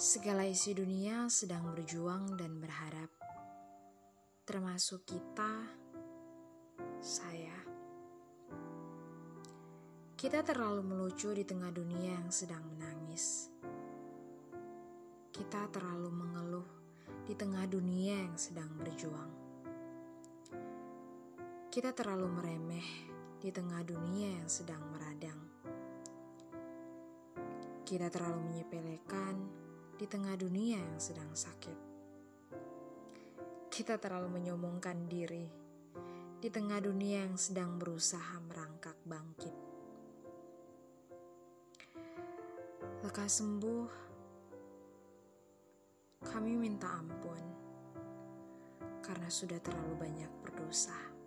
Segala isi dunia sedang berjuang dan berharap, termasuk kita, saya. Kita terlalu melucu di tengah dunia yang sedang menangis. Kita terlalu mengeluh di tengah dunia yang sedang berjuang. Kita terlalu meremeh di tengah dunia yang sedang meradang. Kita terlalu menyepelekan di tengah dunia yang sedang sakit. Kita terlalu menyombongkan diri di tengah dunia yang sedang berusaha merangkak bangkit. Lekas sembuh, kami minta ampun karena sudah terlalu banyak berdosa.